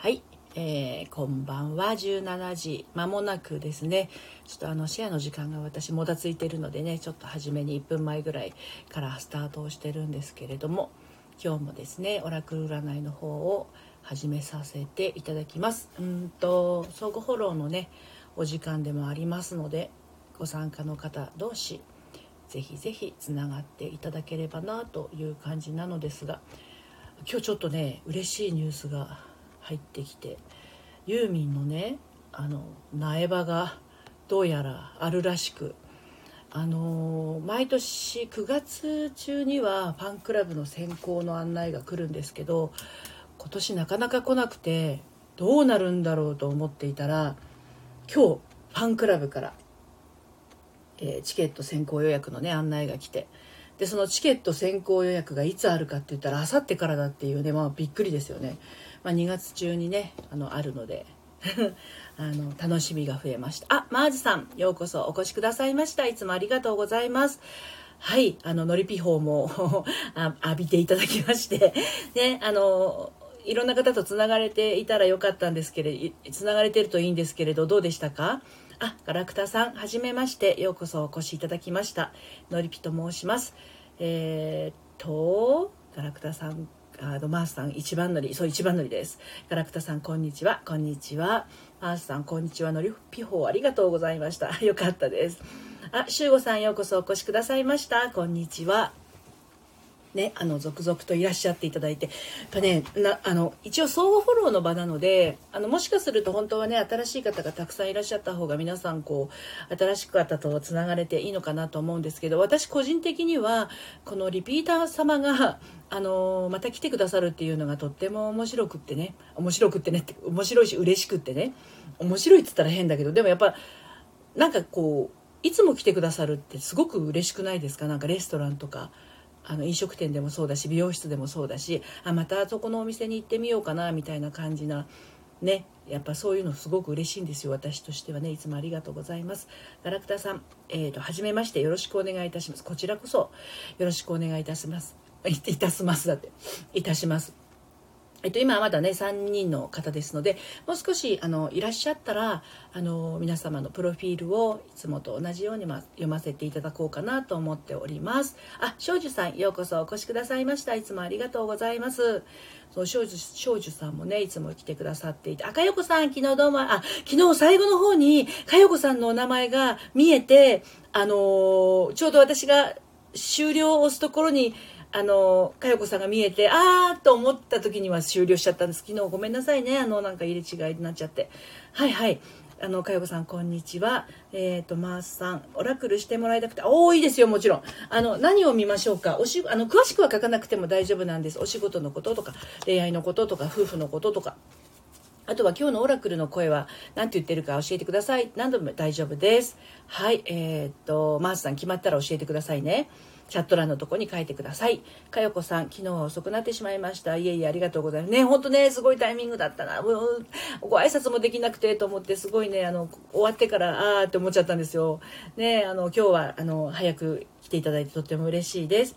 はい、えー、こんばんは。17時まもなくですね。ちょっとあのシェアの時間が私もたついてるのでね。ちょっと初めに1分前ぐらいからスタートをしてるんですけれども。今日もですねオラクル占いの方を始めさせていただきます。うんと相互フォローのねお時間でもありますのでご参加の方同士ぜひぜひつながっていただければなという感じなのですが今日ちょっとね嬉しいニュースが入ってきてユーミンのねあの苗場がどうやらあるらしくあの毎年9月中にはファンクラブの選考の案内が来るんですけど今年なかなか来なくてどうなるんだろうと思っていたら今日ファンクラブから、えー、チケット先行予約のね案内が来てでそのチケット先行予約がいつあるかって言ったらあさってからだっていうねまあびっくりですよね。まあ、2月中にねあのあるので あの楽しみが増えました。あマーズさんようこそお越しくださいました。いつもありがとうございます。はいあののりぴほうも 浴びていただきましてねあのいろんな方とつながれていたらよかったんですけれどつながれてるといいんですけれどどうでしたか？あガラクタさんはじめましてようこそお越しいただきました。のりぴと申します。えー、っとガラクタさんあのマースさん一番乗りそう一番乗りです。ガラクタさんこんにちは。こんにちは。マースさんこんにちは。のりピホありがとうございました。よかったです。あ、しゅうごさんようこそお越しくださいました。こんにちは。ね、あの続々といらっしゃっていただいてやっぱねなあの一応相互フォローの場なのであのもしかすると本当はね新しい方がたくさんいらっしゃった方が皆さんこう新しく方とつながれていいのかなと思うんですけど私個人的にはこのリピーター様があのまた来てくださるっていうのがとっても面白くってね面白くってねって面白いし嬉しくってね面白いっつったら変だけどでもやっぱなんかこういつも来てくださるってすごく嬉しくないですか？なんかレストランとか。あの飲食店でもそうだし美容室でもそうだしあまたそこのお店に行ってみようかなみたいな感じなねやっぱそういうのすごく嬉しいんですよ私としてはね。いつもありがとうございます。ガラクタさんえーと、初めましてよろしくお願いいたします。こちらこそよろしくお願いいたします。いたしますだって。いたします。えっと、今はまだね3人の方ですのでもう少しあのいらっしゃったらあの皆様のプロフィールをいつもと同じように、ま、読ませていただこうかなと思っております。あ少女さんようこそお越しくださいました。いつもありがとうございます。そう少女少女さんもねいつも来てくださっていて。赤横さん昨日どうもあ昨日最後の方にかよこさんのお名前が見えてあのちょうど私が終了を押すところにあの佳代子さんが見えてああと思った時には終了しちゃったんです昨日ごめんなさいねあのなんか入れ違いになっちゃってはいはいあの、かよこさん、こんにちは。えっ、ー、と、マースさん、オラクルしてもらいたくて、多いですよ、もちろん。あの、何を見ましょうか。おし、あの、詳しくは書かなくても大丈夫なんです。お仕事のこととか、恋愛のこととか、夫婦のこととか。あとは今日のオラクルの声は何て言ってるか教えてください。何度も大丈夫です。はい、えっ、と、マースさん決まったら教えてくださいね。チャット欄のとこに書いてください。かよこさん、昨日は遅くなってしまいました。いえいえ、ありがとうございます。ね、ほんとね、すごいタイミングだったな。ご挨拶もできなくてと思って、すごいね、あの、終わってから、あーって思っちゃったんですよ。ね、あの、今日は、あの、早く来ていただいてとっても嬉しいです。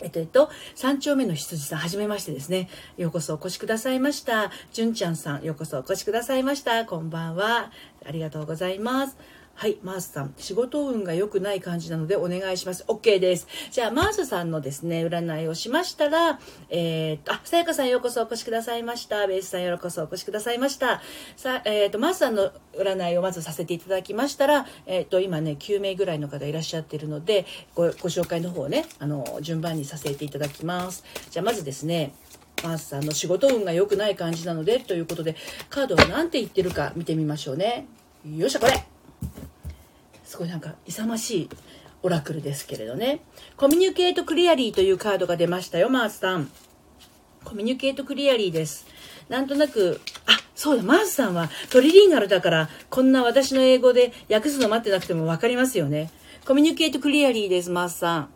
えっと、えっと、三丁目の羊さん、はじめましてですね。ようこそお越しくださいました。純ちゃんさん、ようこそお越しくださいました。こんばんは。ありがとうございます。はい、マースさん、仕事運が良くない感じなのでお願いします。OK です。じゃあ、マースさんのですね、占いをしましたら、えー、っと、あ、さやかさんようこそお越しくださいました。ベースさんようこそお越しくださいました。さえー、っと、マースさんの占いをまずさせていただきましたら、えー、っと、今ね、9名ぐらいの方いらっしゃってるので、ごご紹介の方をね、あの、順番にさせていただきます。じゃあ、まずですね、マースさんの仕事運が良くない感じなので、ということで、カードは何て言ってるか見てみましょうね。よっしゃ、これすごいなんか勇ましいオラクルですけれどね。コミュニケートクリアリーというカードが出ましたよ、マースさん。コミュニケートクリアリーです。なんとなく、あ、そうだ、マースさんはトリリンガルだから、こんな私の英語で訳すの待ってなくても分かりますよね。コミュニケートクリアリーです、マースさん。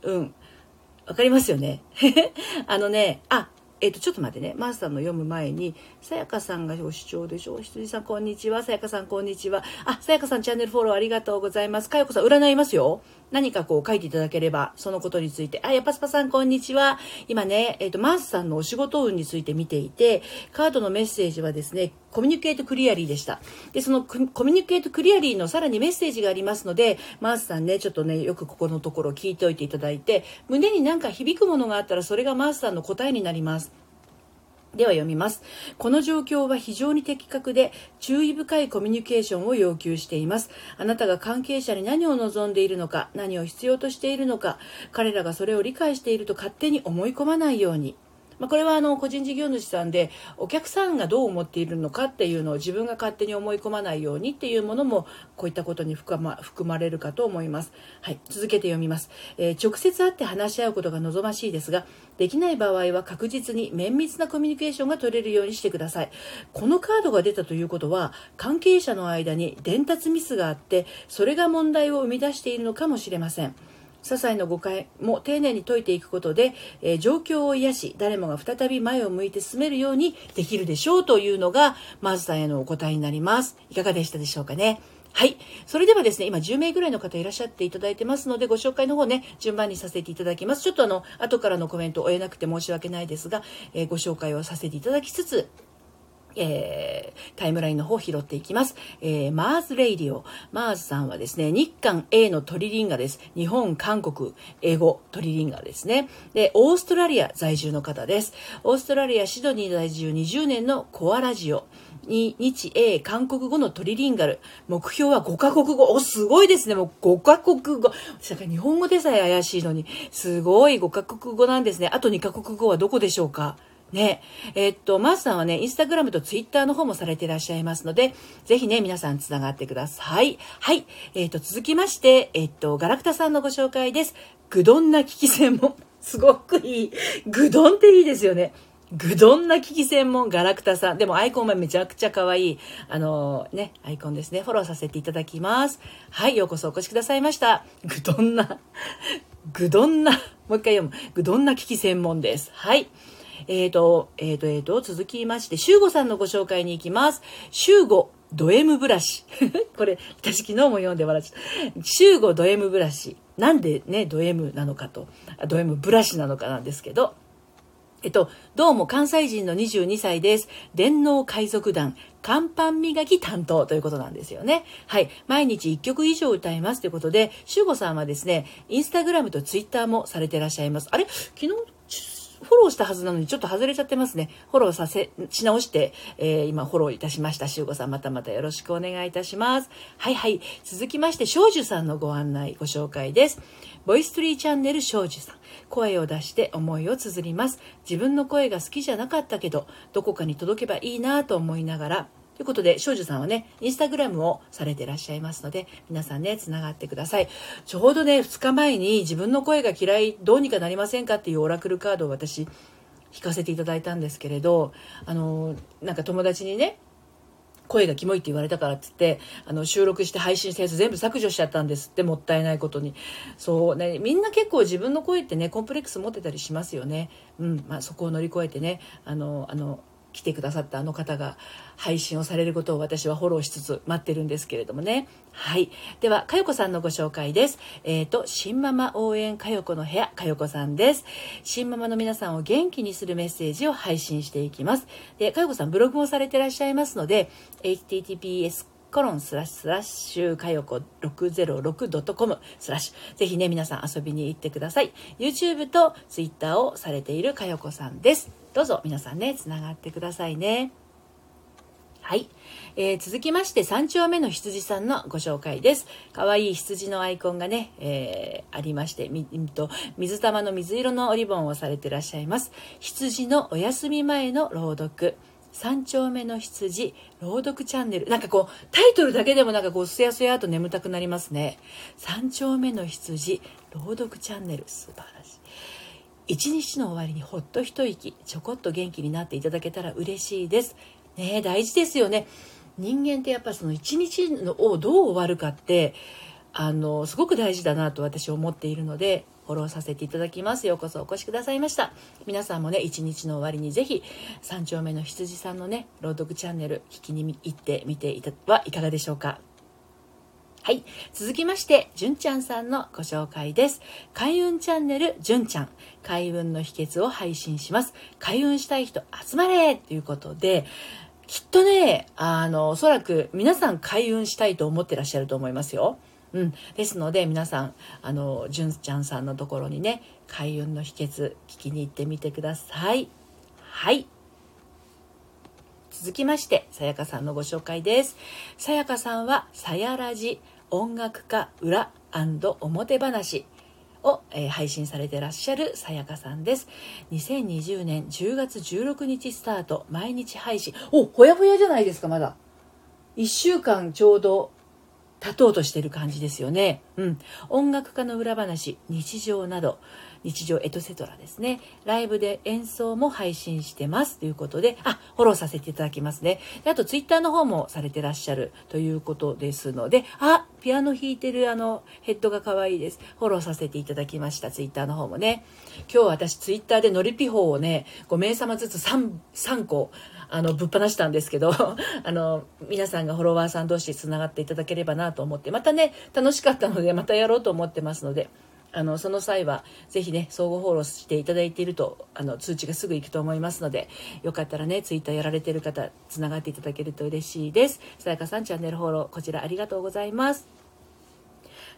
うん。わかりますよね。あのね、あ、えっ、と、ちょっと待ってね。マースさんの読む前に、さやかさんがご視聴でしょ？羊さん、こんにちは。さやかさん、こんにちは。あ、さやかさん、チャンネルフォローありがとうございます。かよこさん、占いますよ。何かこう書いていただければ、そのことについて。あ、やっぱスパさん、こんにちは。今ね、えっ、ー、と、マースさんのお仕事運について見ていて、カードのメッセージはですね、コミュニケートクリアリーでした。で、そのコミュニケートクリアリーのさらにメッセージがありますので、マースさんね、ちょっとね、よくここのところ聞いておいていただいて、胸になんか響くものがあったら、それがマースさんの答えになります。では読みます。この状況は非常に的確で注意深いコミュニケーションを要求しています。あなたが関係者に何を望んでいるのか、何を必要としているのか、彼らがそれを理解していると勝手に思い込まないように。まあ、これはあの個人事業主さんでお客さんがどう思っているのかっていうのを自分が勝手に思い込まないようにっていうものもこういったことに含ま含まれるかと思います。はい、続けて読みます、えー、直接会って話し合うことが望ましいですができない場合は確実に綿密なコミュニケーションが取れるようにしてください。このカードが出たということは関係者の間に伝達ミスがあってそれが問題を生み出しているのかもしれません。些細な誤解も丁寧に解いていくことで、えー、状況を癒し誰もが再び前を向いて進めるようにできるでしょうというのがマズさんへのお答えになりますいかがでしたでしょうかね？はい。それではですね、今10名ぐらいの方いらっしゃっていただいてますので、ご紹介の方ね、順番にさせていただきます。ちょっとあの、後からのコメントを追えなくて申し訳ないですが、えー、ご紹介をさせていただきつつ、えー、タイムラインの方を拾っていきます。えー、マーズ・レイディオ。マーズさんはですね、日韓 A のトリリンガです。日本、韓国、英語、トリリンガですね。で、オーストラリア在住の方です。オーストラリア・シドニー在住20年のコアラジオ。に日英韓国語のトリリンガル。目標は5カ国語。お、すごいですね。もう5カ国語。なんか日本語でさえ怪しいのに、すごい5カ国語なんですね。あと2カ国語はどこでしょうか？ね、えー、っと、マースさんはね、インスタグラムとツイッターの方もされていらっしゃいますので、ぜひね、皆さんつながってください。はい。えー、っと、続きまして、えー、っと、ガラクタさんのご紹介です。ぐどんな危機専門。すごくいい。ぐどんっていいですよね。ぐどんな危機専門ガラクタさん。でもアイコンはめちゃくちゃ可愛い、あのー、ね、アイコンですね。フォローさせていただきます。はい、ようこそお越しくださいました。ぐどんな、ぐどんな、もう一回読む。ぐどんな危機専門です。はい。えっ、ー、と、えっ、ー、と、えっ、ー、と、続きまして、シューゴさんのご紹介に行きます。シューゴド M ブラシ。これ、私昨日も読んで笑っちゃった。シューゴド M ブラシ。なんでね、ド M なのかと、ド M ブラシなのかなんですけど、えっと、どうも関西人の22歳です。電脳海賊団、乾パン磨き担当ということなんですよね。はい。毎日1曲以上歌いますということで、シュゴさんはですね、インスタグラムとツイッターもされていらっしゃいます。あれ？昨日フォローしたはずなのにちょっと外れちゃってますね。フォローさせ、し直して、えー、今フォローいたしました。しゅうごさんまたまたよろしくお願いいたします。はいはい。続きまして、少女さんのご案内、ご紹介です。ボイストリーチャンネル少女さん。声を出して思いを綴ります。自分の声が好きじゃなかったけど、どこかに届けばいいなと思いながら、ということで、少女さんはね、インスタグラムをされていらっしゃいますので、皆さんね、つながってください。ちょうどね、2日前に自分の声が嫌い、どうにかなりませんかっていうオラクルカードを私、引かせていただいたんですけれど、あの、なんか友達にね、声がキモいって言われたからっつってあの収録して配信せず全部削除しちゃったんですってもったいないことにそうねみんな結構自分の声ってねコンプレックス持ってたりしますよねうんまあそこを乗り越えてねあのあの来てくださったあの方が配信をされることを私はフォローしつつ待ってるんですけれどもね。はい。では、かよこさんのご紹介です。えっ、ー、と、新ママ応援かよこの部屋、かよこさんです。新ママの皆さんを元気にするメッセージを配信していきます。で、かよこさんブログもされていらっしゃいますので、https コロンスラッシュスラッシュかよこ 606.com スラッシュ。ぜひね、皆さん遊びに行ってください。YouTube と Twitter をされているかよこさんです。どうぞ皆さんね、つながってくださいね。はい。えー、続きまして、3丁目の羊さんのご紹介です。かわいい羊のアイコンがね、えー、ありまして、み、と、水玉の水色のおリボンをされていらっしゃいます。羊のお休み前の朗読。三丁目の羊、朗読チャンネル。なんかこう、タイトルだけでもなんかこう、すやすやと眠たくなりますね。三丁目の羊、朗読チャンネル。素晴らしい。一日の終わりにほっと一息、ちょこっと元気になっていただけたら嬉しいです。ね大事ですよね。人間ってやっぱその一日のをどう終わるかって、あの、すごく大事だなと私は思っているので、フォローさせていただきます。ようこそお越しくださいました。皆さんもね、一日の終わりにぜひ、三丁目の羊さんのね、朗読チャンネル、聞きに行ってみてはいかがでしょうか。はい。続きまして、じゅんちゃんさんのご紹介です。開運チャンネル、じゅんちゃん。開運の秘訣を配信します。開運したい人集まれということで、きっとね、あの、おそらく皆さん開運したいと思ってらっしゃると思いますよ。うん。ですので、皆さん、あの、じゅんちゃんさんのところにね、開運の秘訣、聞きに行ってみてください。はい。続きまして、さやかさんのご紹介です。さやかさんは、さやラジ音楽家裏表話を、えー、配信されてらっしゃるさやかさんです。2020年10月16日スタート、毎日配信。お、ほやほやじゃないですか、まだ。1週間ちょうど経とうとしてる感じですよね。うん。音楽家の裏話、日常など、日常エトセトラですね。ライブで演奏も配信してますということで、あ、フォローさせていただきますね。であと、ツイッターの方もされてらっしゃるということですので、あ、ピアノ弾いてるあのヘッドが可愛いです。フォローさせていただきました。ツイッターの方もね。今日私ツイッターでノリピホをね、5名様ずつ 3, 3個、あの、ぶっ放したんですけど、あの、皆さんがフォロワーさん同士繋がっていただければなと思って、またね、楽しかったので、またやろうと思ってますので、あのその際はぜひね相互フォローしていただいているとあの通知がすぐ行くと思いますのでよかったらねツイッターやられてる方つながっていただけると嬉しいです。さやかさんチャンネルフォローこちらありがとうございます。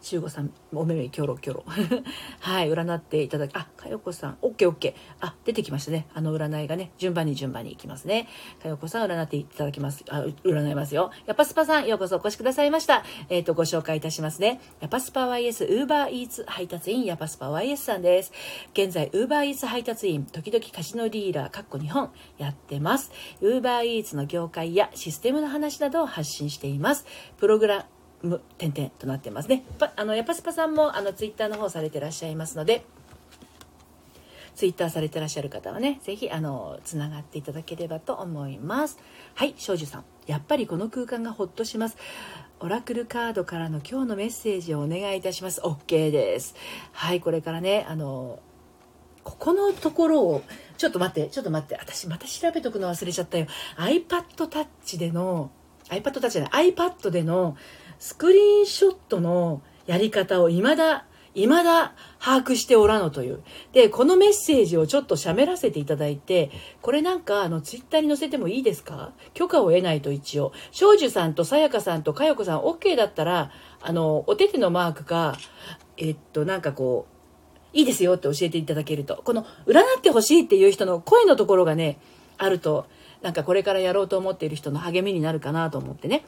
修吾さん、お目目キョロキョロ。はい、占っていただき、あ、かよこさん、オッケーオッケー。あ、出てきましたね。あの占いがね、順番に順番にいきますね。かよこさん、占っていただきます。あ、占いますよ。やっぱスパさん、ようこそお越しくださいました。えっ、ー、と、ご紹介いたしますね。やっぱスパ YS、ウーバーイーツ配達員、やっぱスパ YS さんです。現在、ウーバーイーツ配達員、時々カジノディーラー、かっこ日本、やってます。ウーバーイーツの業界やシステムの話などを発信しています。プログラむ点々となってますね。あのやぱスパさんもあのツイッターの方されてらっしゃいますので、ツイッターされてらっしゃる方はね、ぜひあのつながっていただければと思います。はい、庄司さん、やっぱりこの空間がほっとします。オラクルカードからの今日のメッセージをお願いいたします。OK です。はい、これからね、あのここのところを、ちょっと待って、ちょっと待って、私また調べとくの忘れちゃったよ。iPad Touch での、iPad Touch じゃない、iPad でのスクリーンショットのやり方を未だ、未だ把握しておらぬという。で、このメッセージをちょっと喋らせていただいて、これなんか、あの、ツイッターに載せてもいいですか？許可を得ないと一応。庄司さんとさやかさんとかよこさん OK だったら、あの、お手手のマークか、えっと、なんかこう、いいですよって教えていただけると。この、占ってほしいっていう人の声のところがね、あると、なんかこれからやろうと思っている人の励みになるかなと思ってね。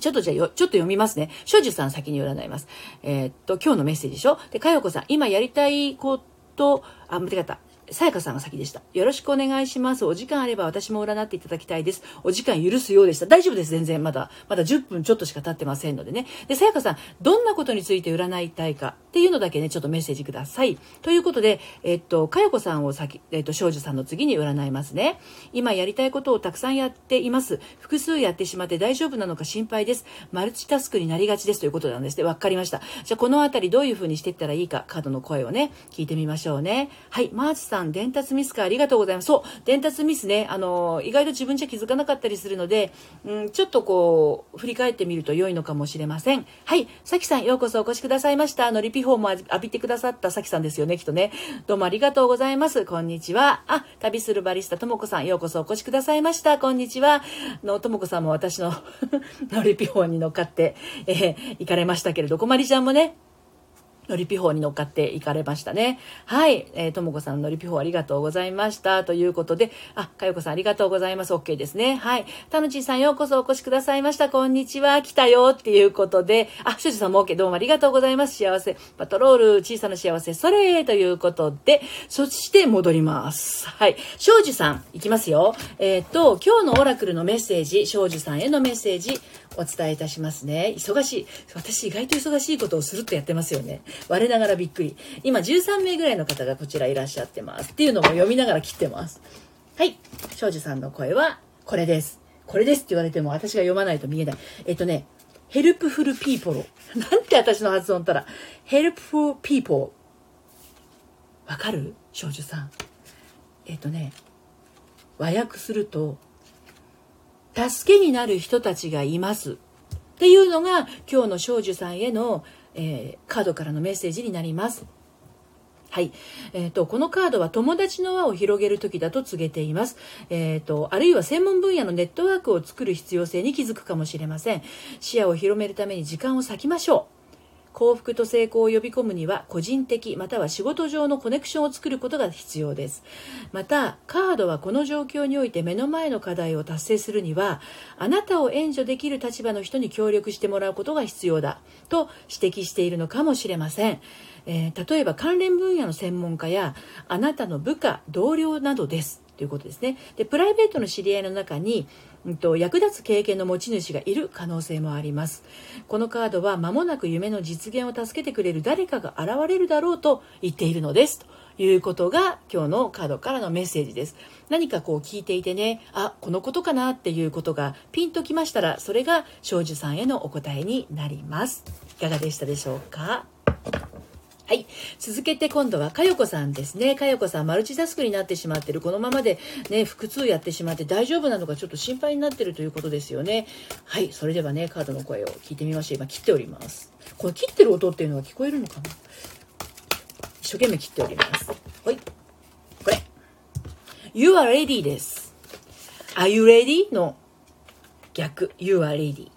ちょっとじゃあよ、ちょっと読みますね。少女さん先に占います。えー、っと、今日のメッセージでしょ？で、かよこさん、今やりたいこと、あ、間違った。さやかさんが先でした。よろしくお願いします。お時間あれば私も占っていただきたいです。お時間許すようでした。大丈夫です。全然。まだ、まだ10分ちょっとしか経ってませんのでね。で、さやかさん、どんなことについて占いたいかっていうのだけね、ちょっとメッセージください。ということで、えっと、かよこさんを先、えっと、少女さんの次に占いますね。今やりたいことをたくさんやっています。複数やってしまって大丈夫なのか心配です。マルチタスクになりがちですということなんですね。わかりました。じゃあ、このあたりどういうふうにしていったらいいか、カードの声をね、聞いてみましょうね。はい、マーチさん、伝達ミスかありがとうございます。そう、伝達ミスね、あの、意外と自分じゃ気づかなかったりするので、うん、ちょっとこう、振り返ってみると良いのかもしれません。はい、さきさん、ようこそお越しくださいました。あの、リピフォーム浴びてくださったさきさんですよね、きっとね。どうもありがとうございます。こんにちは。あ、旅するバリスタともこさん、ようこそお越しくださいました。こんにちは。の、ともこさんも私の のリピフォーに乗っかって、えー、行かれましたけれど、こまりちゃんもね、のりぴほうに乗っかっていかれましたね。はい。えー、ともこさんのりぴほうありがとうございました。ということで、あ、かよこさんありがとうございます。OK ですね。はい。たぬちさんようこそお越しくださいました。こんにちは。来たよ。っていうことで、あ、しょうじさんも OK。どうもありがとうございます。幸せ。パトロール、小さな幸せ、それということで、そして戻ります。はい。しょさん、いきますよ。えっ、ー、と、今日のオラクルのメッセージ、しょさんへのメッセージ、お伝えいたしますね。忙しい。私意外と忙しいことをするってやってますよね。我ながらびっくり。今13名ぐらいの方がこちらいらっしゃってます。っていうのも読みながら切ってます。はい。庄司さんの声はこれです。これですって言われても私が読まないと見えない。えっとね、 Helpful people なんて私の発音ったら、Helpful people わかる？少女さんえっ、とね和訳すると助けになる人たちがいますっていうのが今日の少女さんへの、えー、カードからのメッセージになりますはい。えっ、ー、と、このカードは友達の輪を広げる時だと告げています。えっ、ー、と、あるいは専門分野のネットワークを作る必要性に気づくかもしれません。視野を広めるために時間を割きましょう。幸福と成功を呼び込むには個人的または仕事上のコネクションを作ることが必要です。またカードはこの状況において目の前の課題を達成するにはあなたを援助できる立場の人に協力してもらうことが必要だと指摘しているのかもしれません、えー、例えば関連分野の専門家やあなたの部下同僚などです。ということですね。でプライベートの知り合いの中にうんと、役立つ経験の持ち主がいる可能性もあります。このカードは間もなく夢の実現を助けてくれる誰かが現れるだろうと言っているのです。ということが今日のカードからのメッセージです。何かこう聞いていてねあこのことかなっていうことがピンときましたらそれが庄司さんへのお答えになります。いかがでしたでしょうか？はい。続けて今度はかよこさんですね。かよこさん、マルチタスクになってしまってる。このままでね、腹痛やってしまって大丈夫なのかちょっと心配になってるということですよね。はい。それではね、カードの声を聞いてみましょう。今切っております。この切ってる音っていうのは聞こえるのかな？一生懸命切っております。はい。これ。You are ready です。Are you ready? の逆。You are ready.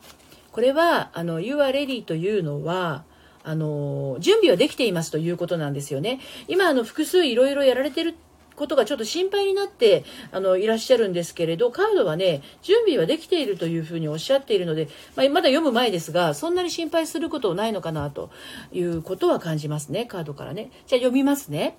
これは、あの、You are ready というのは、あの、準備はできていますということなんですよね。今、あの、複数いろいろやられてることがちょっと心配になってあのいらっしゃるんですけれどカードはね準備はできているというふうにおっしゃっているので、まあ、まだ読む前ですがそんなに心配することないのかなということは感じますねカードからねじゃあ読みますね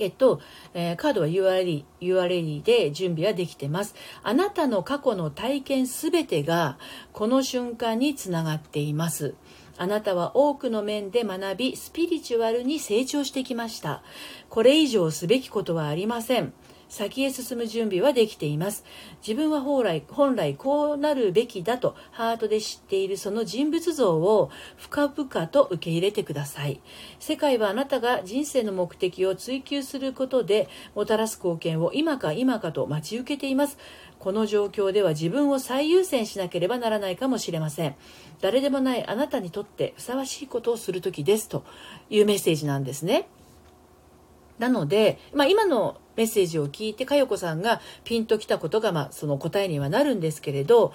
えっと、えー、カードは URL, URL で準備はできてます。あなたの過去の体験すべてがこの瞬間につながっています。あなたは多くの面で学び、スピリチュアルに成長してきました。これ以上すべきことはありません。先へ進む準備はできています。自分は本来本来こうなるべきだとハートで知っているその人物像を深々と受け入れてください。世界はあなたが人生の目的を追求することでもたらす貢献を今か今かと待ち受けています。この状況では自分を最優先しなければならないかもしれません。誰でもないあなたにとってふさわしいことをする時ですというメッセージなんですね。なので、まあ、今のメッセージを聞いて佳代子さんがピンときたことが、まあ、その答えにはなるんですけれど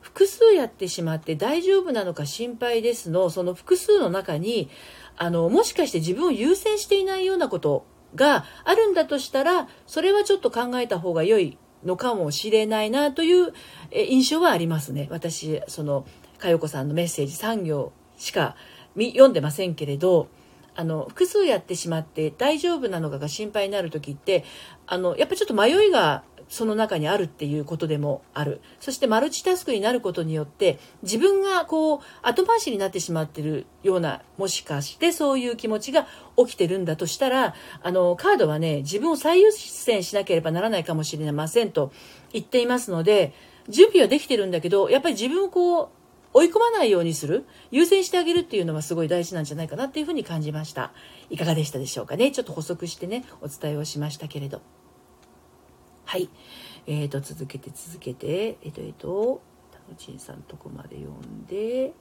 複数やってしまって大丈夫なのか心配ですのその複数の中にあのもしかして自分を優先していないようなことがあるんだとしたらそれはちょっと考えた方が良いのかもしれないなという印象はありますね。私、その、かよこさんのメッセージ3行しか読んでませんけれど、あの、複数やってしまって大丈夫なのかが心配になる時って、あの、やっぱちょっと迷いがその中にあるっていうことでもある。そしてマルチタスクになることによって自分がこう後回しになってしまってるようなもしかしてそういう気持ちが起きてるんだとしたらあのカードはね自分を最優先しなければならないかもしれませんと言っていますので準備はできてるんだけどやっぱり自分をこう追い込まないようにする優先してあげるっていうのはすごい大事なんじゃないかなっていうふうに感じました。いかがでしたでしょうかね？ちょっと補足してねお伝えをしましたけれど。はい。えーと、続けて続けて、えっ、ー、と、えっ、ー、と、タノチンさんとこまで読んで、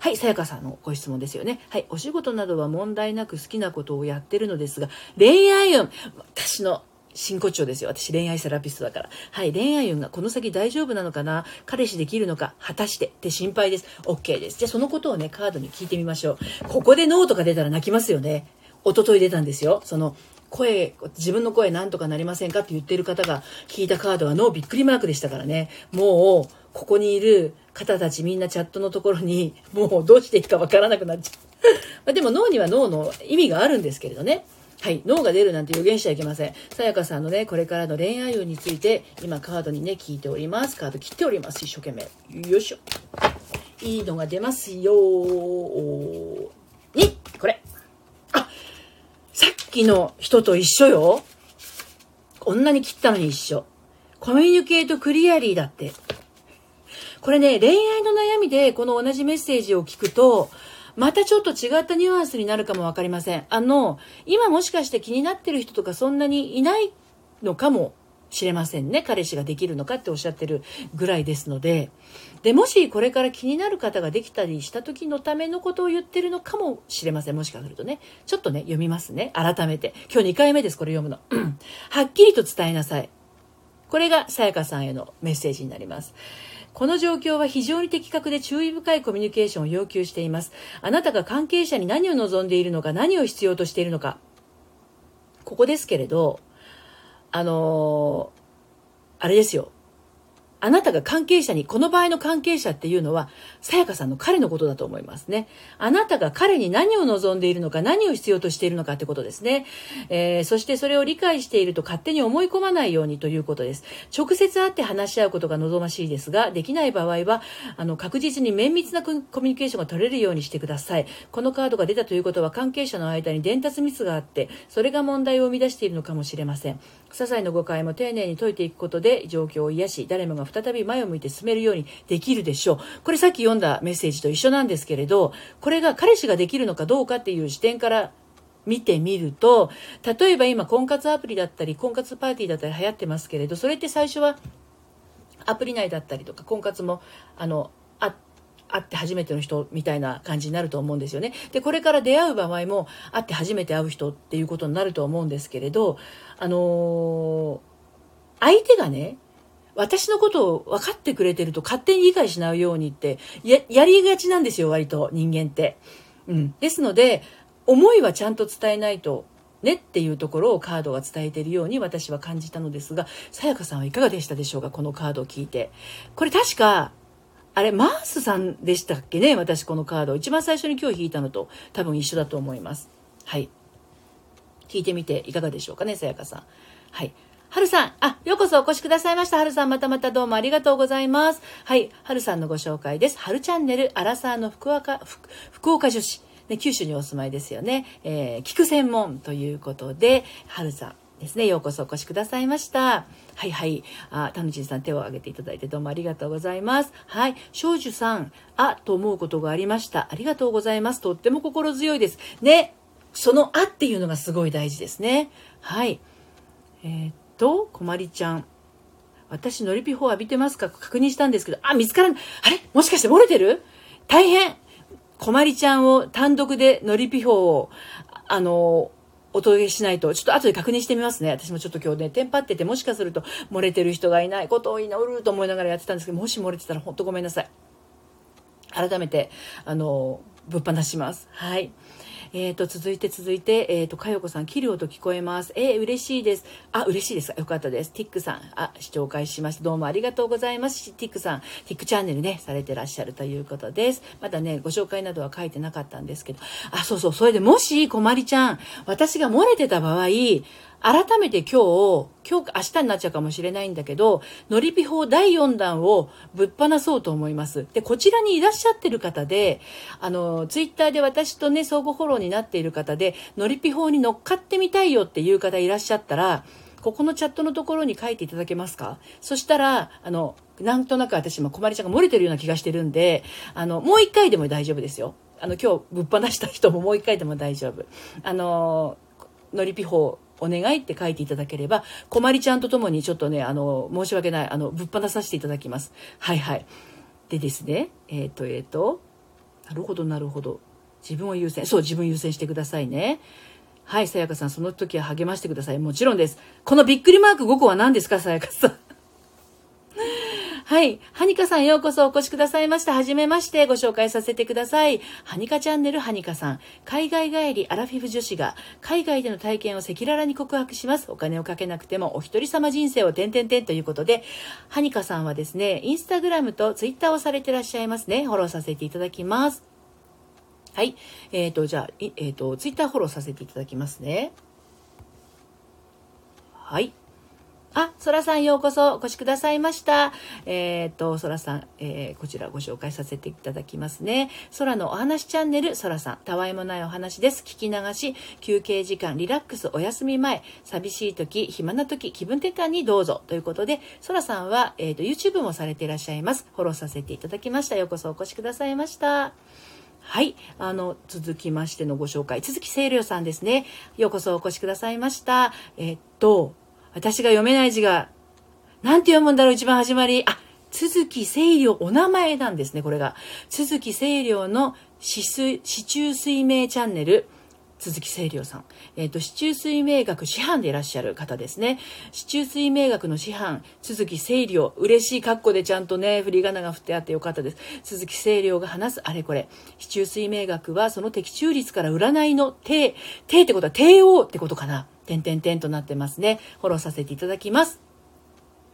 はい、さやかさんのご質問ですよね。はい、お仕事などは問題なく好きなことをやってるのですが、恋愛運、私の真骨頂ですよ。私恋愛セラピストだから。はい、恋愛運がこの先大丈夫なのかな？彼氏できるのか？果たして？って心配です。OK です。じゃあそのことをね、カードに聞いてみましょう。ここでノーとか出たら泣きますよね。おととい出たんですよ。その、声、自分の声なんとかなりませんかって言ってる方が聞いたカードはノーびっくりマークでしたからね。もう、ここにいる方たちみんなチャットのところに、もうどうしていいかわからなくなっちゃう。までも脳には脳の意味があるんですけれどね。はい。脳が出るなんて予言しちゃいけません。さやかさんのね、これからの恋愛運について、今カードにね、聞いております。カード切っております。一生懸命。よいしょ。いいのが出ますよに、これ。さっきの人と一緒よ。こんなに切ったのに一緒。コミュニケートクリアリーだって。これね、恋愛の悩みでこの同じメッセージを聞くと、またちょっと違ったニュアンスになるかもわかりません。あの、今もしかして気になってる人とかそんなにいないのかもしれませんね。彼氏ができるのかっておっしゃってるぐらいですので。で、もしこれから気になる方ができたりした時のためのことを言ってるのかもしれません。もしかするとね。ちょっとね、読みますね。改めて。今日2回目です、これ読むの。はっきりと伝えなさい。これがさやかさんへのメッセージになります。この状況は非常に的確で注意深いコミュニケーションを要求しています。あなたが関係者に何を望んでいるのか、何を必要としているのか。ここですけれど、あのー、あれですよ。あなたが関係者に、この場合の関係者っていうのは、さやかさんの彼のことだと思いますね。あなたが彼に何を望んでいるのか、何を必要としているのかってことですね。えー、そしてそれを理解していると勝手に思い込まないようにということです。直接会って話し合うことが望ましいですが、できない場合は、あの、確実に綿密なコミュニケーションが取れるようにしてください。このカードが出たということは、関係者の間に伝達ミスがあって、それが問題を生み出しているのかもしれません。些細な誤解も丁寧に解いていくことで、状況を癒し、誰もが再び前を向いて進めるようにできるでしょう。これさっき読んだメッセージと一緒なんですけれど、これが彼氏ができるのかどうかっていう視点から見てみると、例えば今婚活アプリだったり、婚活パーティーだったり流行ってますけれど、それって最初はアプリ内だったりとか、婚活も、あの、あ会って初めての人みたいな感じになると思うんですよね。で、これから出会う場合も会って初めて会う人っていうことになると思うんですけれど、あの、相手がね、私のことを分かってくれてると勝手に理解しないようにってや、やりがちなんですよ、割と人間って。うん。ですので、思いはちゃんと伝えないとねっていうところをカードが伝えているように私は感じたのですが、さやかさんはいかがでしたでしょうかこのカードを聞いて。これ確か、あれ、マースさんでしたっけね私このカード。一番最初に今日引いたのと多分一緒だと思います。はい。聞いてみていかがでしょうかね、さやかさん。はい。はるさん、あ、ようこそお越しくださいました。はるさん、またまたどうもありがとうございます。はい、はるさんのご紹介です。はるチャンネル、アラサーの福岡、福岡女子。ね、九州にお住まいですよね。えー、聞く専門ということで、はるさん。ですね。ようこそお越しくださいました。はいはい。あ、たぬちんさん手を挙げていただいてどうもありがとうございます。はい。少女さん、あ、と思うことがありました。ありがとうございます。とっても心強いです。ね。そのあっていうのがすごい大事ですね。はい。えー、と、こまりちゃん。私、ノリピホ浴びてますか？確認したんですけど、あ、見つからん。あれ？もしかして漏れてる？大変こまりちゃんを単独でノリピホを、あの、お届けしないと、ちょっと後で確認してみますね。私もちょっと今日ね、テンパってて、もしかすると漏れてる人がいないことを祈ると思いながらやってたんですけど、もし漏れてたら本当ごめんなさい。改めて、あの、ぶっ放します。はい。えっ、ー、と、続いて続いて、えっ、ー、と、かよこさん、切る音聞こえます。えー、嬉しいです。あ、嬉しいですか。よかったです。ティックさん、あ、視聴開始しました。どうもありがとうございます。ティックさん、ティックチャンネルね、されてらっしゃるということです。まだね、ご紹介などは書いてなかったんですけど、あ、そうそう、それでもし、こまりちゃん、私が漏れてた場合、改めて今日、今日、明日になっちゃうかもしれないんだけど、のりぴ法第4弾をぶっ放そうと思います。で、こちらにいらっしゃってる方で、あの、ツイッターで私とね、相互フォローになっている方で、のりぴ法に乗っかってみたいよっていう方いらっしゃったら、ここのチャットのところに書いていただけますか？そしたら、あの、なんとなく私もこまりちゃんが漏れてるような気がしてるんで、あの、もう一回でも大丈夫ですよ。あの、今日ぶっ放した人ももう一回でも大丈夫。あの、のりぴ法お願いって書いていただければ、こまりちゃんとともにちょっとね、あの、申し訳ない、あの、ぶっ放させていただきます。はいはい。でですね、えっ、ー、と、えっ、ー、と、なるほど、なるほど。自分を優先。そう、自分優先してくださいね。はい、さやかさん、その時は励ましてください。もちろんです。このびっくりマーク5個は何ですか、さやかさん。はい。はにかさんようこそお越しくださいました。はじめまして。ご紹介させてください。はにかチャンネルはにかさん。海外帰りアラフィフ女子が海外での体験を赤裸々に告白します。お金をかけなくてもお一人様人生を点々点ということで、はにかさんはですね、インスタグラムとツイッターをされてらっしゃいますね。フォローさせていただきます。はい。えっ、ー、と、じゃあ、えっ、ー、と、ツイッターフォローさせていただきますね。はい。あ、そらさんようこそお越しくださいました。えっ、と、そらさん、えー、こちらご紹介させていただきますね。空のお話チャンネル、そらさん、たわいもないお話です。聞き流し、休憩時間、リラックス、お休み前、寂しい時、暇な時、気分転換にどうぞ。ということで、そらさんは、えっ、と、YouTube もされていらっしゃいます。フォローさせていただきました。ようこそお越しくださいました。はい。あの、続きましてのご紹介。鈴木清涼さんですね。ようこそお越しくださいました。えっと、私が読めない字が、なんて読むんだろう、一番始まり。あ、鈴木清涼、お名前なんですね、これが。鈴木清涼の市中水明チャンネル。鈴木清涼さん。えっ、ー、と、市中水明学師範でいらっしゃる方ですね。市中水明学の師範、鈴木清涼。嬉しい格好でちゃんとね、振り仮名が振ってあってよかったです。鈴木清涼が話すあれこれ。市中水明学はその的中率から占いの帝、帝ってことは帝王ってことかな。点々点となってますね。フォローさせていただきます。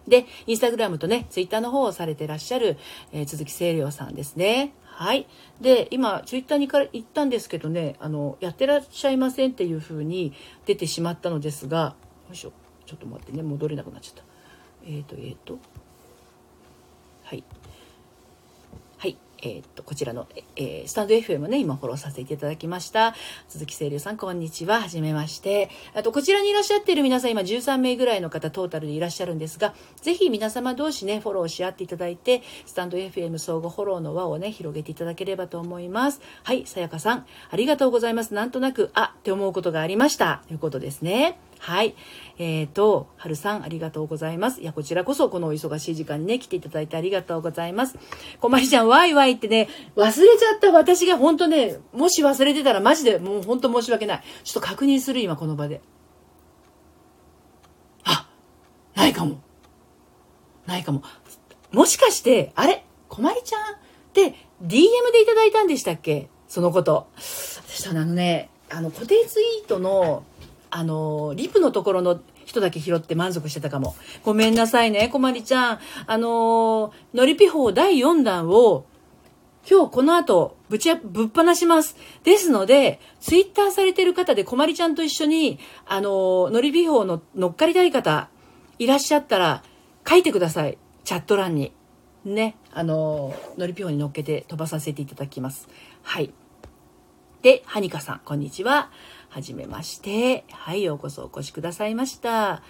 で、インスタグラムとね、ツイッターの方をされてらっしゃる、えー、鈴木清涼さんですね。はい。で、今、ツイッターにから言ったんですけどね、あの、やってらっしゃいませんっていう風に出てしまったのですが、よいしょ、ちょっと待ってね、戻れなくなっちゃった。えっ、ー、と、えっ、ー、と、はい。えー、っと、こちらの、えー、スタンド FM ね、今フォローさせていただきました。鈴木清流さん、こんにちは。はじめまして。あと、こちらにいらっしゃっている皆さん、今13名ぐらいの方、トータルでいらっしゃるんですが、ぜひ皆様同士ね、フォローし合っていただいて、スタンド FM 相互フォローの輪をね、広げていただければと思います。はい、さやかさん、ありがとうございます。なんとなく、あ、って思うことがありました。ということですね。はい。えっ、ー、と、はるさん、ありがとうございます。いや、こちらこそ、このお忙しい時間にね、来ていただいてありがとうございます。こまりちゃん、ワイワイってね、忘れちゃった私が本当ね、もし忘れてたらマジで、もう本当申し訳ない。ちょっと確認する、今、この場で。あ、ないかも。ないかも。もしかして、あれ？こまりちゃんって DM でいただいたんでしたっけ？そのこと。私あのね、あの、固定ツイートの、あの、リプのところの人だけ拾って満足してたかも。ごめんなさいね、こまりちゃん。あの、のりぴほう第4弾を、今日この後、ぶちゃ、ぶっ放します。ですので、ツイッターされてる方でこまりちゃんと一緒に、あの、のりぴほうの乗っかりたい方、いらっしゃったら、書いてください。チャット欄に。ね。あの、のりぴほうに乗っけて飛ばさせていただきます。はい。で、はにかさん、こんにちは。はじめまして。はい、ようこそお越しくださいました。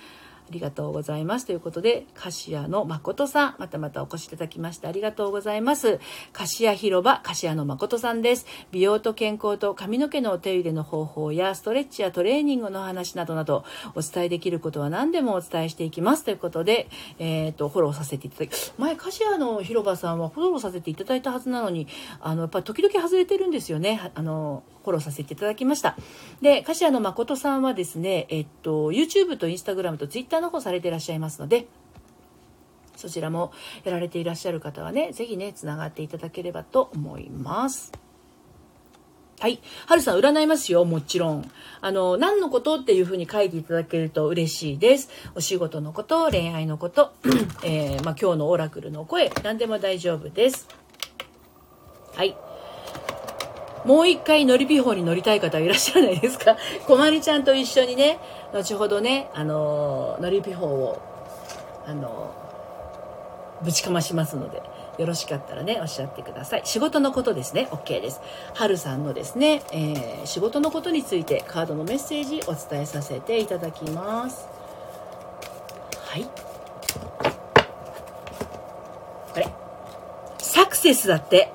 ありがとうございます。ということで、カシアの誠さん、またまたお越しいただきましてありがとうございます。カシア広場、カシアの誠さんです。美容と健康と髪の毛のお手入れの方法や、ストレッチやトレーニングの話などなど、お伝えできることは何でもお伝えしていきます。ということで、えっ、ー、と、フォローさせていただき、前、カシアの広場さんはフォローさせていただいたはずなのに、あの、やっぱ時々外れてるんですよね。あの、フォローさせていただきました。で、カシアの誠さんはですね、えっと、YouTube と Instagram と Twitter の方されていらっしゃいますので、そちらもやられていらっしゃる方はね、ぜひね、つながっていただければと思います。はい。はるさん、占いますよ。もちろん。あの、何のことっていうふうに書いていただけると嬉しいです。お仕事のこと、恋愛のこと、えー、まあ、今日のオラクルの声、何でも大丈夫です。はい。もう一回乗り火砲に乗りたい方いらっしゃらないですか？こまりちゃんと一緒にね、後ほどね、あの乗り火砲を、あのぶちかましますので、よろしかったらね、おっしゃってください。仕事のことですね。OK です。はるさんのですね、えー、仕事のことについてカードのメッセージお伝えさせていただきます。はい。これ？サクセスだって。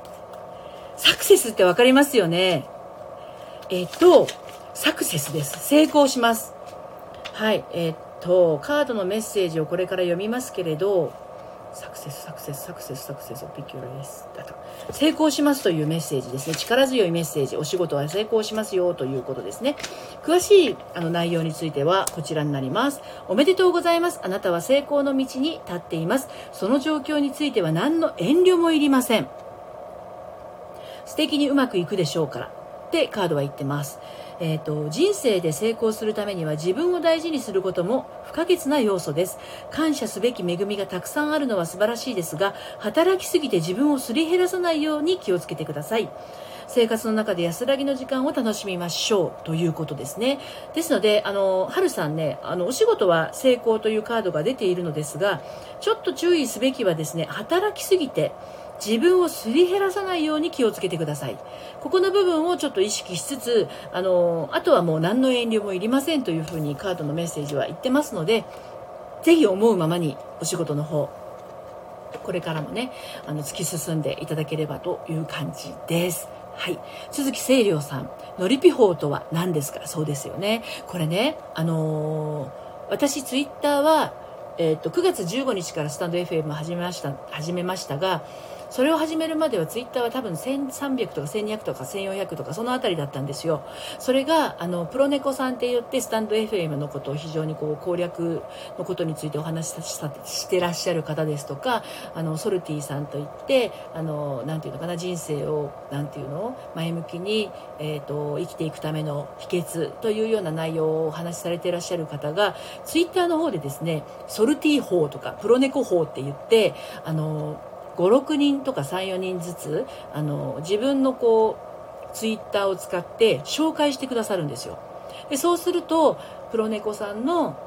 サクセスって分かりますよね？えっと、サクセスです。成功します。はい。えっと、カードのメッセージをこれから読みますけれど、サクセス、サクセス、サクセス、サクセス、ピキュラです。だと。成功しますというメッセージですね。力強いメッセージ。お仕事は成功しますよということですね。詳しいあの内容についてはこちらになります。おめでとうございます。あなたは成功の道に立っています。その状況については何の遠慮もいりません。素敵にうまくいくでしょうから。ってカードは言ってます。えーと、人生で成功するためには自分を大事にすることも不可欠な要素です。感謝すべき恵みがたくさんあるのは素晴らしいですが働きすぎて自分をすり減らさないように気をつけてください。生活の中で安らぎの時間を楽しみましょう。ということですね。ですのであの春さんねあのお仕事は成功というカードが出ているのですがちょっと注意すべきはですね働きすぎて自分をすり減らさないように気をつけてください。ここの部分をちょっと意識しつつあのあとはもう何の遠慮もいりませんというふうにカードのメッセージは言ってますのでぜひ思うままにお仕事の方これからもねあの突き進んでいただければという感じです。はい。鈴木清涼さんのりぴ法とは何ですか？そうですよね。これねあのー、私ツイッターはえーと、と9月15日からスタンド FM 始めました始めましたがそれを始めるまではツイッターは多分1300とか1200とか1400とかその辺りだったんですよ。それがあのプロネコさんって言ってスタンド FM のことを非常にこう攻略のことについてお話ししてらっしゃる方ですとかあのソルティさんといってあのなんていうのかな人生をなんていうの前向きに、えーと、生きていくための秘訣というような内容をお話しされてらっしゃる方がツイッターの方でですねソルティ法とかプロネコ法って言ってあの56人とか34人ずつあの自分のこうツイッターを使って紹介してくださるんですよ。でそうするとプロネコさんの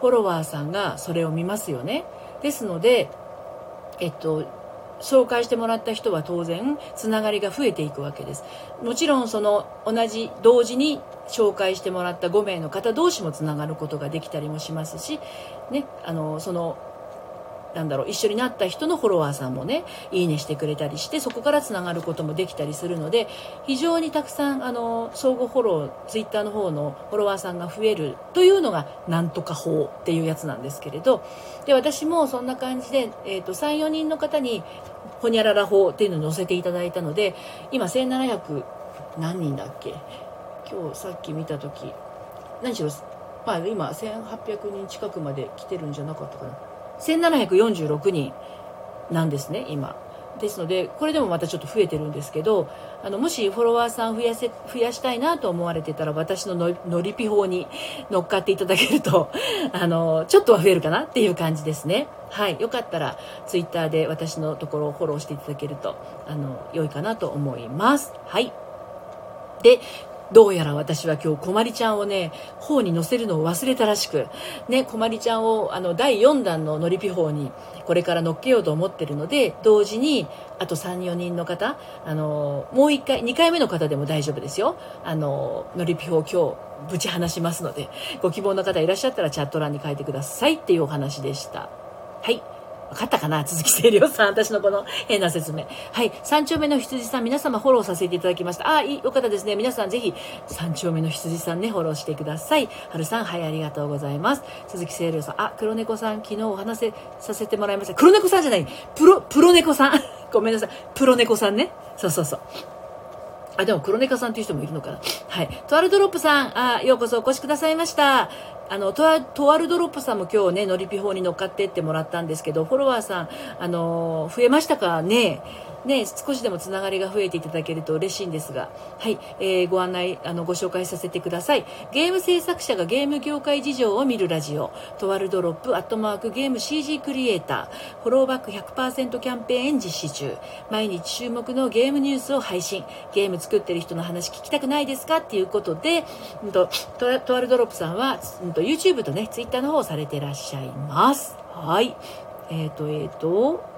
フォロワーさんがそれを見ますよね。ですのでえっと紹介してもらった人は当然つながりが増えていくわけです。もちろんその同じ同時に紹介してもらった5名の方同士もつながることができたりもしますし、ね、あのそのなんだろう一緒になった人のフォロワーさんもねいいねしてくれたりしてそこからつながることもできたりするので非常にたくさんあの相互フォローツイッターの方のフォロワーさんが増えるというのがなんとか法っていうやつなんですけれどで私もそんな感じで、えーと、34人の方にほにゃらら法っていうのを載せていただいたので今1700何人だっけ？今日さっき見た時何しろまあ今1800人近くまで来てるんじゃなかったかな。1746人なんですね今。ですのでこれでもまたちょっと増えてるんですけどあのもしフォロワーさん増やせ増やしたいなと思われてたら私ののりぴ法に 乗っかっていただけるとあのちょっとは増えるかなっていう感じですね。はい。よかったらツイッターで私のところをフォローしていただけるとあの良いかなと思います。はい。でどうやら私は今日こまりちゃんをね方に載せるのを忘れたらしくねこまりちゃんをあの第4弾ののりぴ法にこれから乗っけようと思ってるので同時にあと34人の方あのもう1回2回目の方でも大丈夫ですよ。あののりぴ法今日ぶち話しますのでご希望の方いらっしゃったらチャット欄に書いてくださいっていうお話でした。はい。分かったかな？鈴木清涼さん。私のこの変な説明。はい。三丁目の羊さん、皆様フォローさせていただきました。ああ、いい、よかったですね。皆さんぜひ、三丁目の羊さんね、フォローしてください。春さん、はい、ありがとうございます。鈴木清涼さん、あ、黒猫さん、昨日お話せさせてもらいました。黒猫さんじゃない。プロ、プロ猫さん。ごめんなさい。プロ猫さんね。そうそうそう。あ、でも黒猫さんっていう人もいるのかな。はい。トワルドロップさん、あ、ようこそお越しくださいました。あのトトワルドロップさんも今日ねのりぴ法に乗っかってってもらったんですけどフォロワーさんあの増えましたかね？ね、少しでもつながりが増えていただけると嬉しいんですが、はい、えー、ご案内、あの、ご紹介させてください。ゲーム制作者がゲーム業界事情を見るラジオ、トワルドロップ、アットマーク、ゲーム CG クリエイター、フォローバック100%キャンペーン実施中、毎日注目のゲームニュースを配信、ゲーム作ってる人の話聞きたくないですか？っていうことで、うんと、トワルドロップさんは、うんと、YouTube とね、Twitter の方をされていらっしゃいます。はい。えっ、ー、と、えっ、ー、と、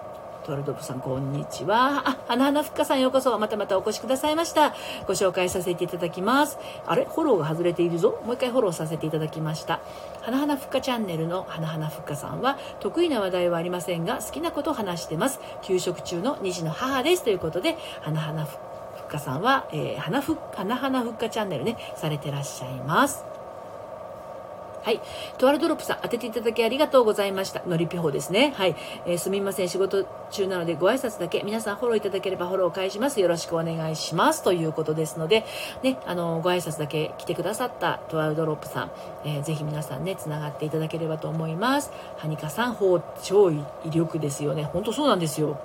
トワルドブさん、こんにちは。あ、花々ふっかさんようこそ、またまたお越しくださいました。ご紹介させていただきます。あれ？フォローが外れているぞ。もう一回フォローさせていただきました。花々ふっかチャンネルの花々ふっかさんは、得意な話題はありませんが、好きなことを話してます。給食中の2児の母です。ということで、花々ふっかさんは、えー、花ふ花々ふっかチャンネルね、されてらっしゃいます。はい。トワルドロップさん、当てていただきありがとうございました。のりぴほですね。はい。えー、すみません。仕事中なのでご挨拶だけ。皆さんフォローいただければフォローを返します。よろしくお願いします。ということですので、ね、あの、ご挨拶だけ来てくださったトワルドロップさん、えー、ぜひ皆さんね、つながっていただければと思います。はにかさん、包丁威力ですよね。本当そうなんですよ。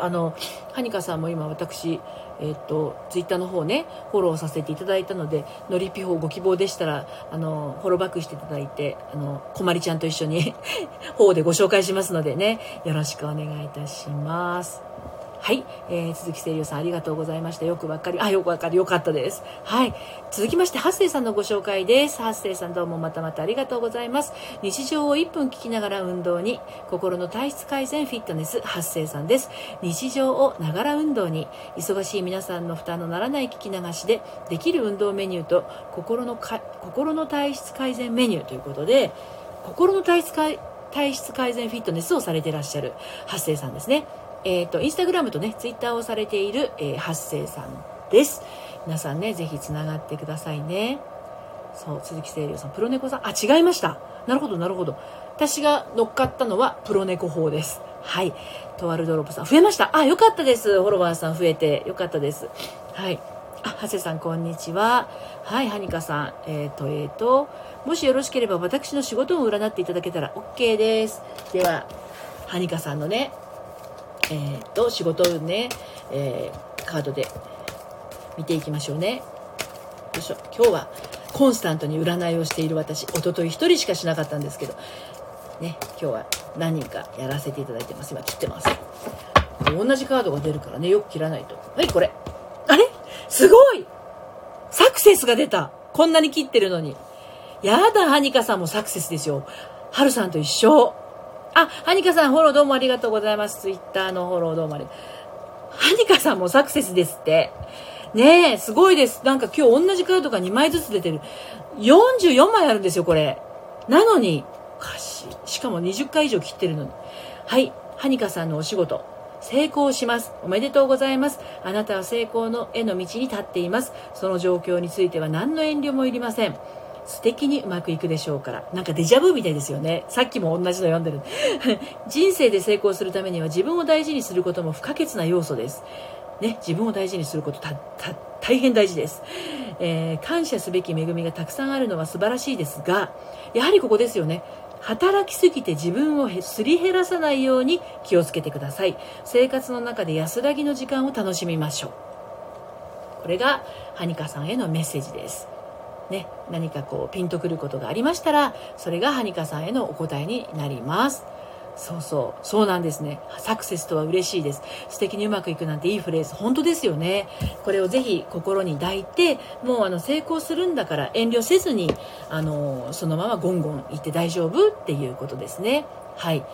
あの、はにかさんも今私、えっと、ツイッターの方ね、フォローさせていただいたので、のりぴほご希望でしたら、あの、フォローバックしていただいて、あの、こまりちゃんと一緒に 方でご紹介しますのでね、よろしくお願いいたします。はい、えー、鈴木誠優さんありがとうございました。よくわかり、あ、よくわかり、よかったです。はい。続きまして、ハッセイさんのご紹介です。ハッセイさんどうもまたまたありがとうございます。日常を1分聞きながら運動に、心の体質改善フィットネス、ハッセイさんです。日常をながら運動に、忙しい皆さんの負担のならない聞き流しで、できる運動メニューと、心のか、心の体質改善メニューということで、心の体質改体質改善フィットネスをされていらっしゃる、ハッセイさんですね。えっ、ー、と、インスタグラムとね、ツイッターをされている、えー、八星さんです。皆さんね、ぜひつながってくださいね。そう、鈴木清涼さん、プロネコさん、あ、違いました。なるほど、なるほど。私が乗っかったのは、プロネコ法です。はい。とあるドロップさん、増えました。あ、よかったです。フォロワーさん増えて、よかったです。はい。あ、長谷さん、こんにちは。はい、はにかさん。えっ、ー、と、えっ、ー、と、もしよろしければ私の仕事を占っていただけたら OK です。では、はにかさんのね、えっ、と、仕事をね、えカードで見ていきましょうね。よいしょ。今日はコンスタントに占いをしている私、おととい1人しかしなかったんですけど、ね、今日は何人かやらせていただいてます。今切ってます。同じカードが出るからね、よく切らないと。はい、これ。あれ？すごいサクセスが出たこんなに切ってるのに。やだ、ハニカさんもサクセスですよ。ハルさんと一緒。あ、ハニカさんフォローどうもありがとうございます。ツイッターのフォローどうもありがとう。ハニカさんもサクセスですって。ねえ、すごいです。なんか今日同じカードが2枚ずつ出てる。44枚あるんですよ、これ。なのに、かし。しかも20回以上切ってるのに。はい、ハニカさんのお仕事。成功します。おめでとうございます。あなたは成功のへの道に立っています。その状況については何の遠慮もいりません。素敵にうまくいくでしょうから。なんかデジャブみたいですよね。さっきも同じの読んでる。人生で成功するためには自分を大事にすることも不可欠な要素です。ね、自分を大事にすること大変大事です、えー、感謝すべき恵みがたくさんあるのは素晴らしいですが、やはりここですよね。働きすぎて自分をすり減らさないように気をつけてください。生活の中で安らぎの時間を楽しみましょう。これが、ハニカさんへのメッセージです。ね、何かこうピンとくることがありましたらそれがハニカさんへのお答えになります。そうそうそうなんですね。サクセスとは嬉しいです。素敵にうまくいくなんていいフレーズ本当ですよね。これをぜひ心に抱いてもうあの成功するんだから遠慮せずにあのそのままゴンゴン言って大丈夫っていうことですね。はい。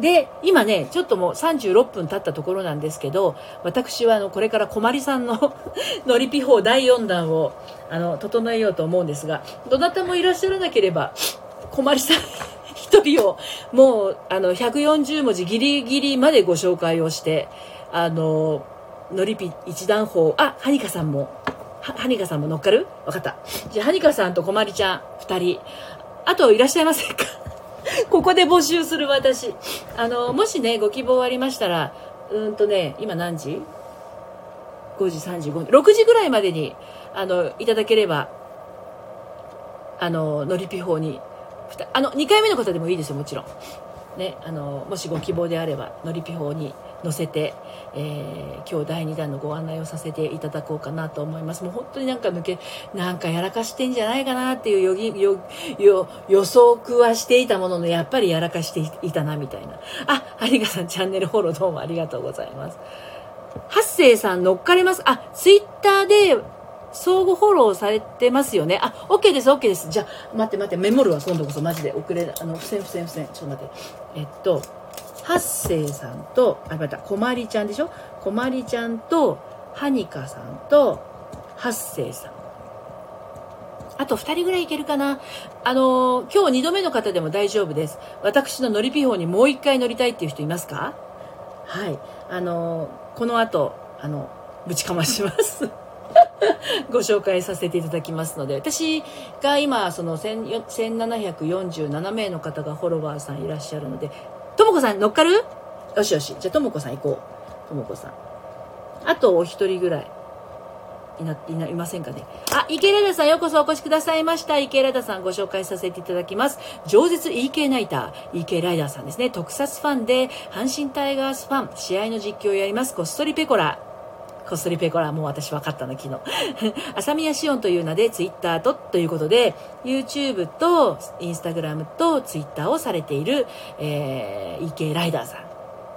で、今ね、ちょっともう36分経ったところなんですけど、私はあの、これからこまりさんの のりピ法第4弾を、あの、整えようと思うんですが、どなたもいらっしゃらなければ、こまりさん 一人を、もう、あの、140文字ギリギリまでご紹介をして、あの、のりピ一段法、あ、はにかさんも、は、にかさんも乗っかる？わかった。じゃあ、はにかさんとこまりちゃん、二人、あといらっしゃいませんか？ここで募集する私。あの、もしね、ご希望ありましたら、うんとね、今何時 ?5 時35分。6時ぐらいまでに、あの、いただければ、あの、のりピ法に、あの、2回目の方でもいいですよ、もちろん。ね、あの、もしご希望であれば、乗りピ法に載せて、えー、今日第2弾のご案内をさせていただこうかなと思いますもう本当になんか抜けなんかやらかしてんじゃないかなっていう予ぎ予予予測はしていたもののやっぱりやらかしていたなみたいなあ有賀さんチャンネルフォローどうもありがとうございます八星さん乗っかれますあツイッターで相互フォローされてますよね。あ、OK です、OK です。じゃあ、待って待って、メモるわ、今度こそ、マジで。遅れ、あの、不戦不戦不戦。ちょっと待って。えっと、八星さんと、あ、また、こまりちゃんでしょ？こまりちゃんと、はにかさんと、八星さん。あと2人ぐらいいけるかな？あのー、今日2度目の方でも大丈夫です。私の乗りピホにもう1回乗りたいっていう人いますか？はい。あのー、この後、あの、ぶちかまします。ご紹介させていただきますので私が今その1747名の方がフォロワーさんいらっしゃるのでともこさん乗っかる？よしよしじゃあともこさん行こうともこさんあとお一人ぐらいいな、いな、いませんかね。あ、池ラダさんようこそお越しくださいました。池ラダさんご紹介させていただきます。饒舌 EK ナイター、EK ライダーさんですね。特撮ファンで、阪神タイガースファン、試合の実況をやります。こっそりペコラ。こっそりペコラ、もう私分かったの、昨日。朝宮シオンという名で、ツイッターと、ということで、YouTube と、インスタグラムと、ツイッターをされている、えー、EK ライダーさん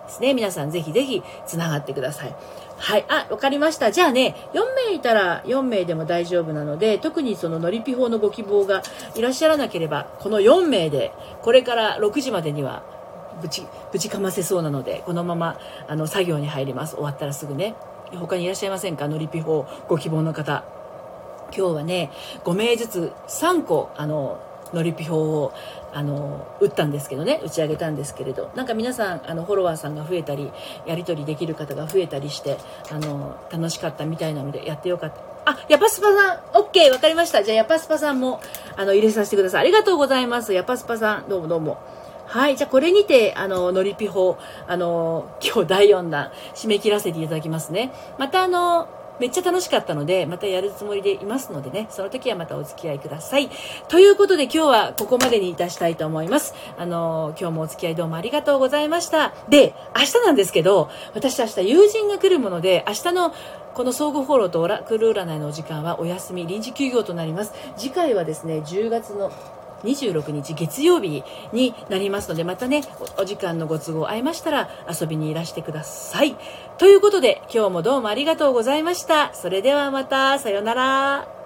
ですね。皆さんぜひぜひ、つながってください。はい。あ、わかりました。じゃあね、4名いたら4名でも大丈夫なので、特にその乗りピ法のご希望がいらっしゃらなければ、この4名で、これから6時までには、ぶち、ぶちかませそうなので、このまま、あの、作業に入ります。終わったらすぐね。他にいらっしゃいませんか？のりぴ法ご希望の方今日はね5名ずつ3個あののりぴ法をあの打ったんですけどね打ち上げたんですけれどなんか皆さんあのフォロワーさんが増えたりやり取りできる方が増えたりしてあの楽しかったみたいなのでやってよかったあ、ヤパスパさん、OK、わかりました。じゃあ、ヤパスパさんも、あの、入れさせてください。ありがとうございます。ヤパスパさん、どうもどうも。はい。じゃあ、これにて、あの、のりぴほ、あの、今日第4弾、締め切らせていただきますね。また、あの、めっちゃ楽しかったので、またやるつもりでいますのでね、その時はまたお付き合いください。ということで今日はここまでにいたしたいと思います。あの、今日もお付き合いどうもありがとうございました。で、明日なんですけど、私明日友人が来るもので、明日のこの相互フォローとオラクル占いのお時間はお休み、臨時休業となります。次回はですね、10月の26日月曜日になりますので、またね、お時間のご都合合いましたら遊びにいらしてください。ということで、今日もどうもありがとうございました。それではまた、さようなら。